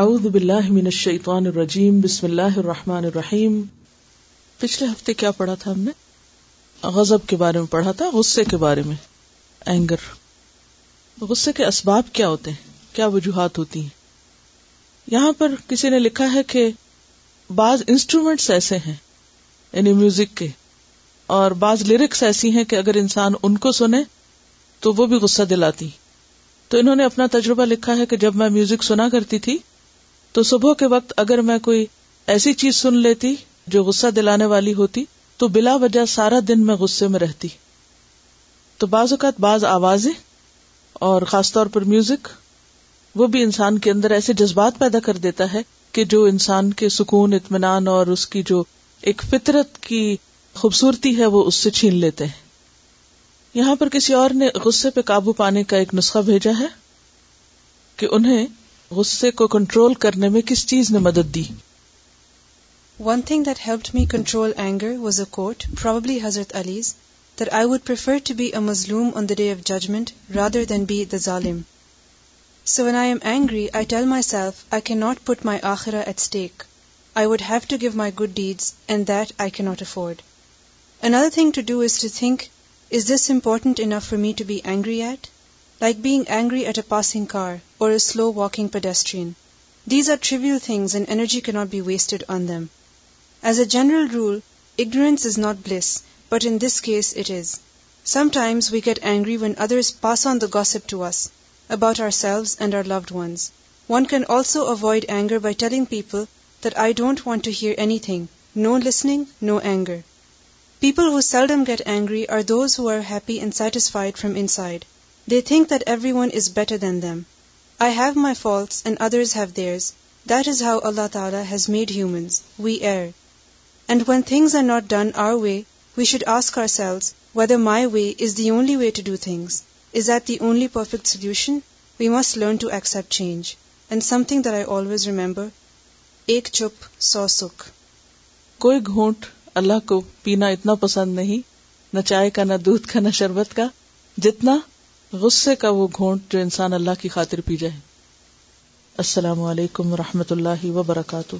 اعوذ باللہ من الشیطان الرجیم بسم اللہ الرحمن الرحیم پچھلے ہفتے کیا پڑھا تھا ہم نے غضب کے بارے میں پڑھا تھا غصے کے بارے میں اینگر غصے کے اسباب کیا ہوتے ہیں کیا وجوہات ہوتی ہیں یہاں پر کسی نے لکھا ہے کہ بعض انسٹرومینٹس ایسے ہیں یعنی میوزک کے اور بعض لیرکس ایسی ہیں کہ اگر انسان ان کو سنے تو وہ بھی غصہ دلاتی تو انہوں نے اپنا تجربہ لکھا ہے کہ جب میں میوزک سنا کرتی تھی تو صبح کے وقت اگر میں کوئی ایسی چیز سن لیتی جو غصہ دلانے والی ہوتی تو بلا وجہ سارا دن میں غصے میں رہتی تو بعض اوقات بعض آوازیں اور خاص طور پر میوزک وہ بھی انسان کے اندر ایسے جذبات پیدا کر دیتا ہے کہ جو انسان کے سکون اطمینان اور اس کی جو ایک فطرت کی خوبصورتی ہے وہ اس سے چھین لیتے ہیں یہاں پر کسی اور نے غصے پہ قابو پانے کا ایک نسخہ بھیجا ہے کہ انہیں غصے کو کنٹرول کرنے میں کس چیز نے مدد دی one thing that help me control anger was a quote probably حضرت Ali's that I would prefer to be a مزلوم on the day of judgment rather than be the ظالم so when I am angry I tell myself I can not put my آخرا at stake I have to give my good deeds and that I کی not afford another thing to do is to think is this important enough for me to be angry at like being angry at a passing car or a slow-walking pedestrian. These are trivial things and energy cannot be wasted on them. As a general rule, ignorance is not bliss, but in this case it is. Sometimes we get angry when others pass on the gossip to us about ourselves and our loved ones. One can also avoid anger by telling people that I don't want to hear anything. No listening, no anger. People who seldom get angry are those who are happy and satisfied from inside. They think that everyone is better than them I have my faults and others have theirs that is how اللہ تعالیٰ has made humans we err and when things are not done our way we should ask ourselves whether my way is the only way to do things is it the only perfect solution we must learn to accept change and something that I always remember ایک چپ سو سکھ کوئی گھونٹ اللہ کو پینا اتنا پسند نہیں نہ چائے کا نہ دودھ کا نہ شربت کا جتنا غصے کا وہ گھونٹ جو انسان اللہ کی خاطر پی جائے السلام علیکم و رحمۃ اللہ وبرکاتہ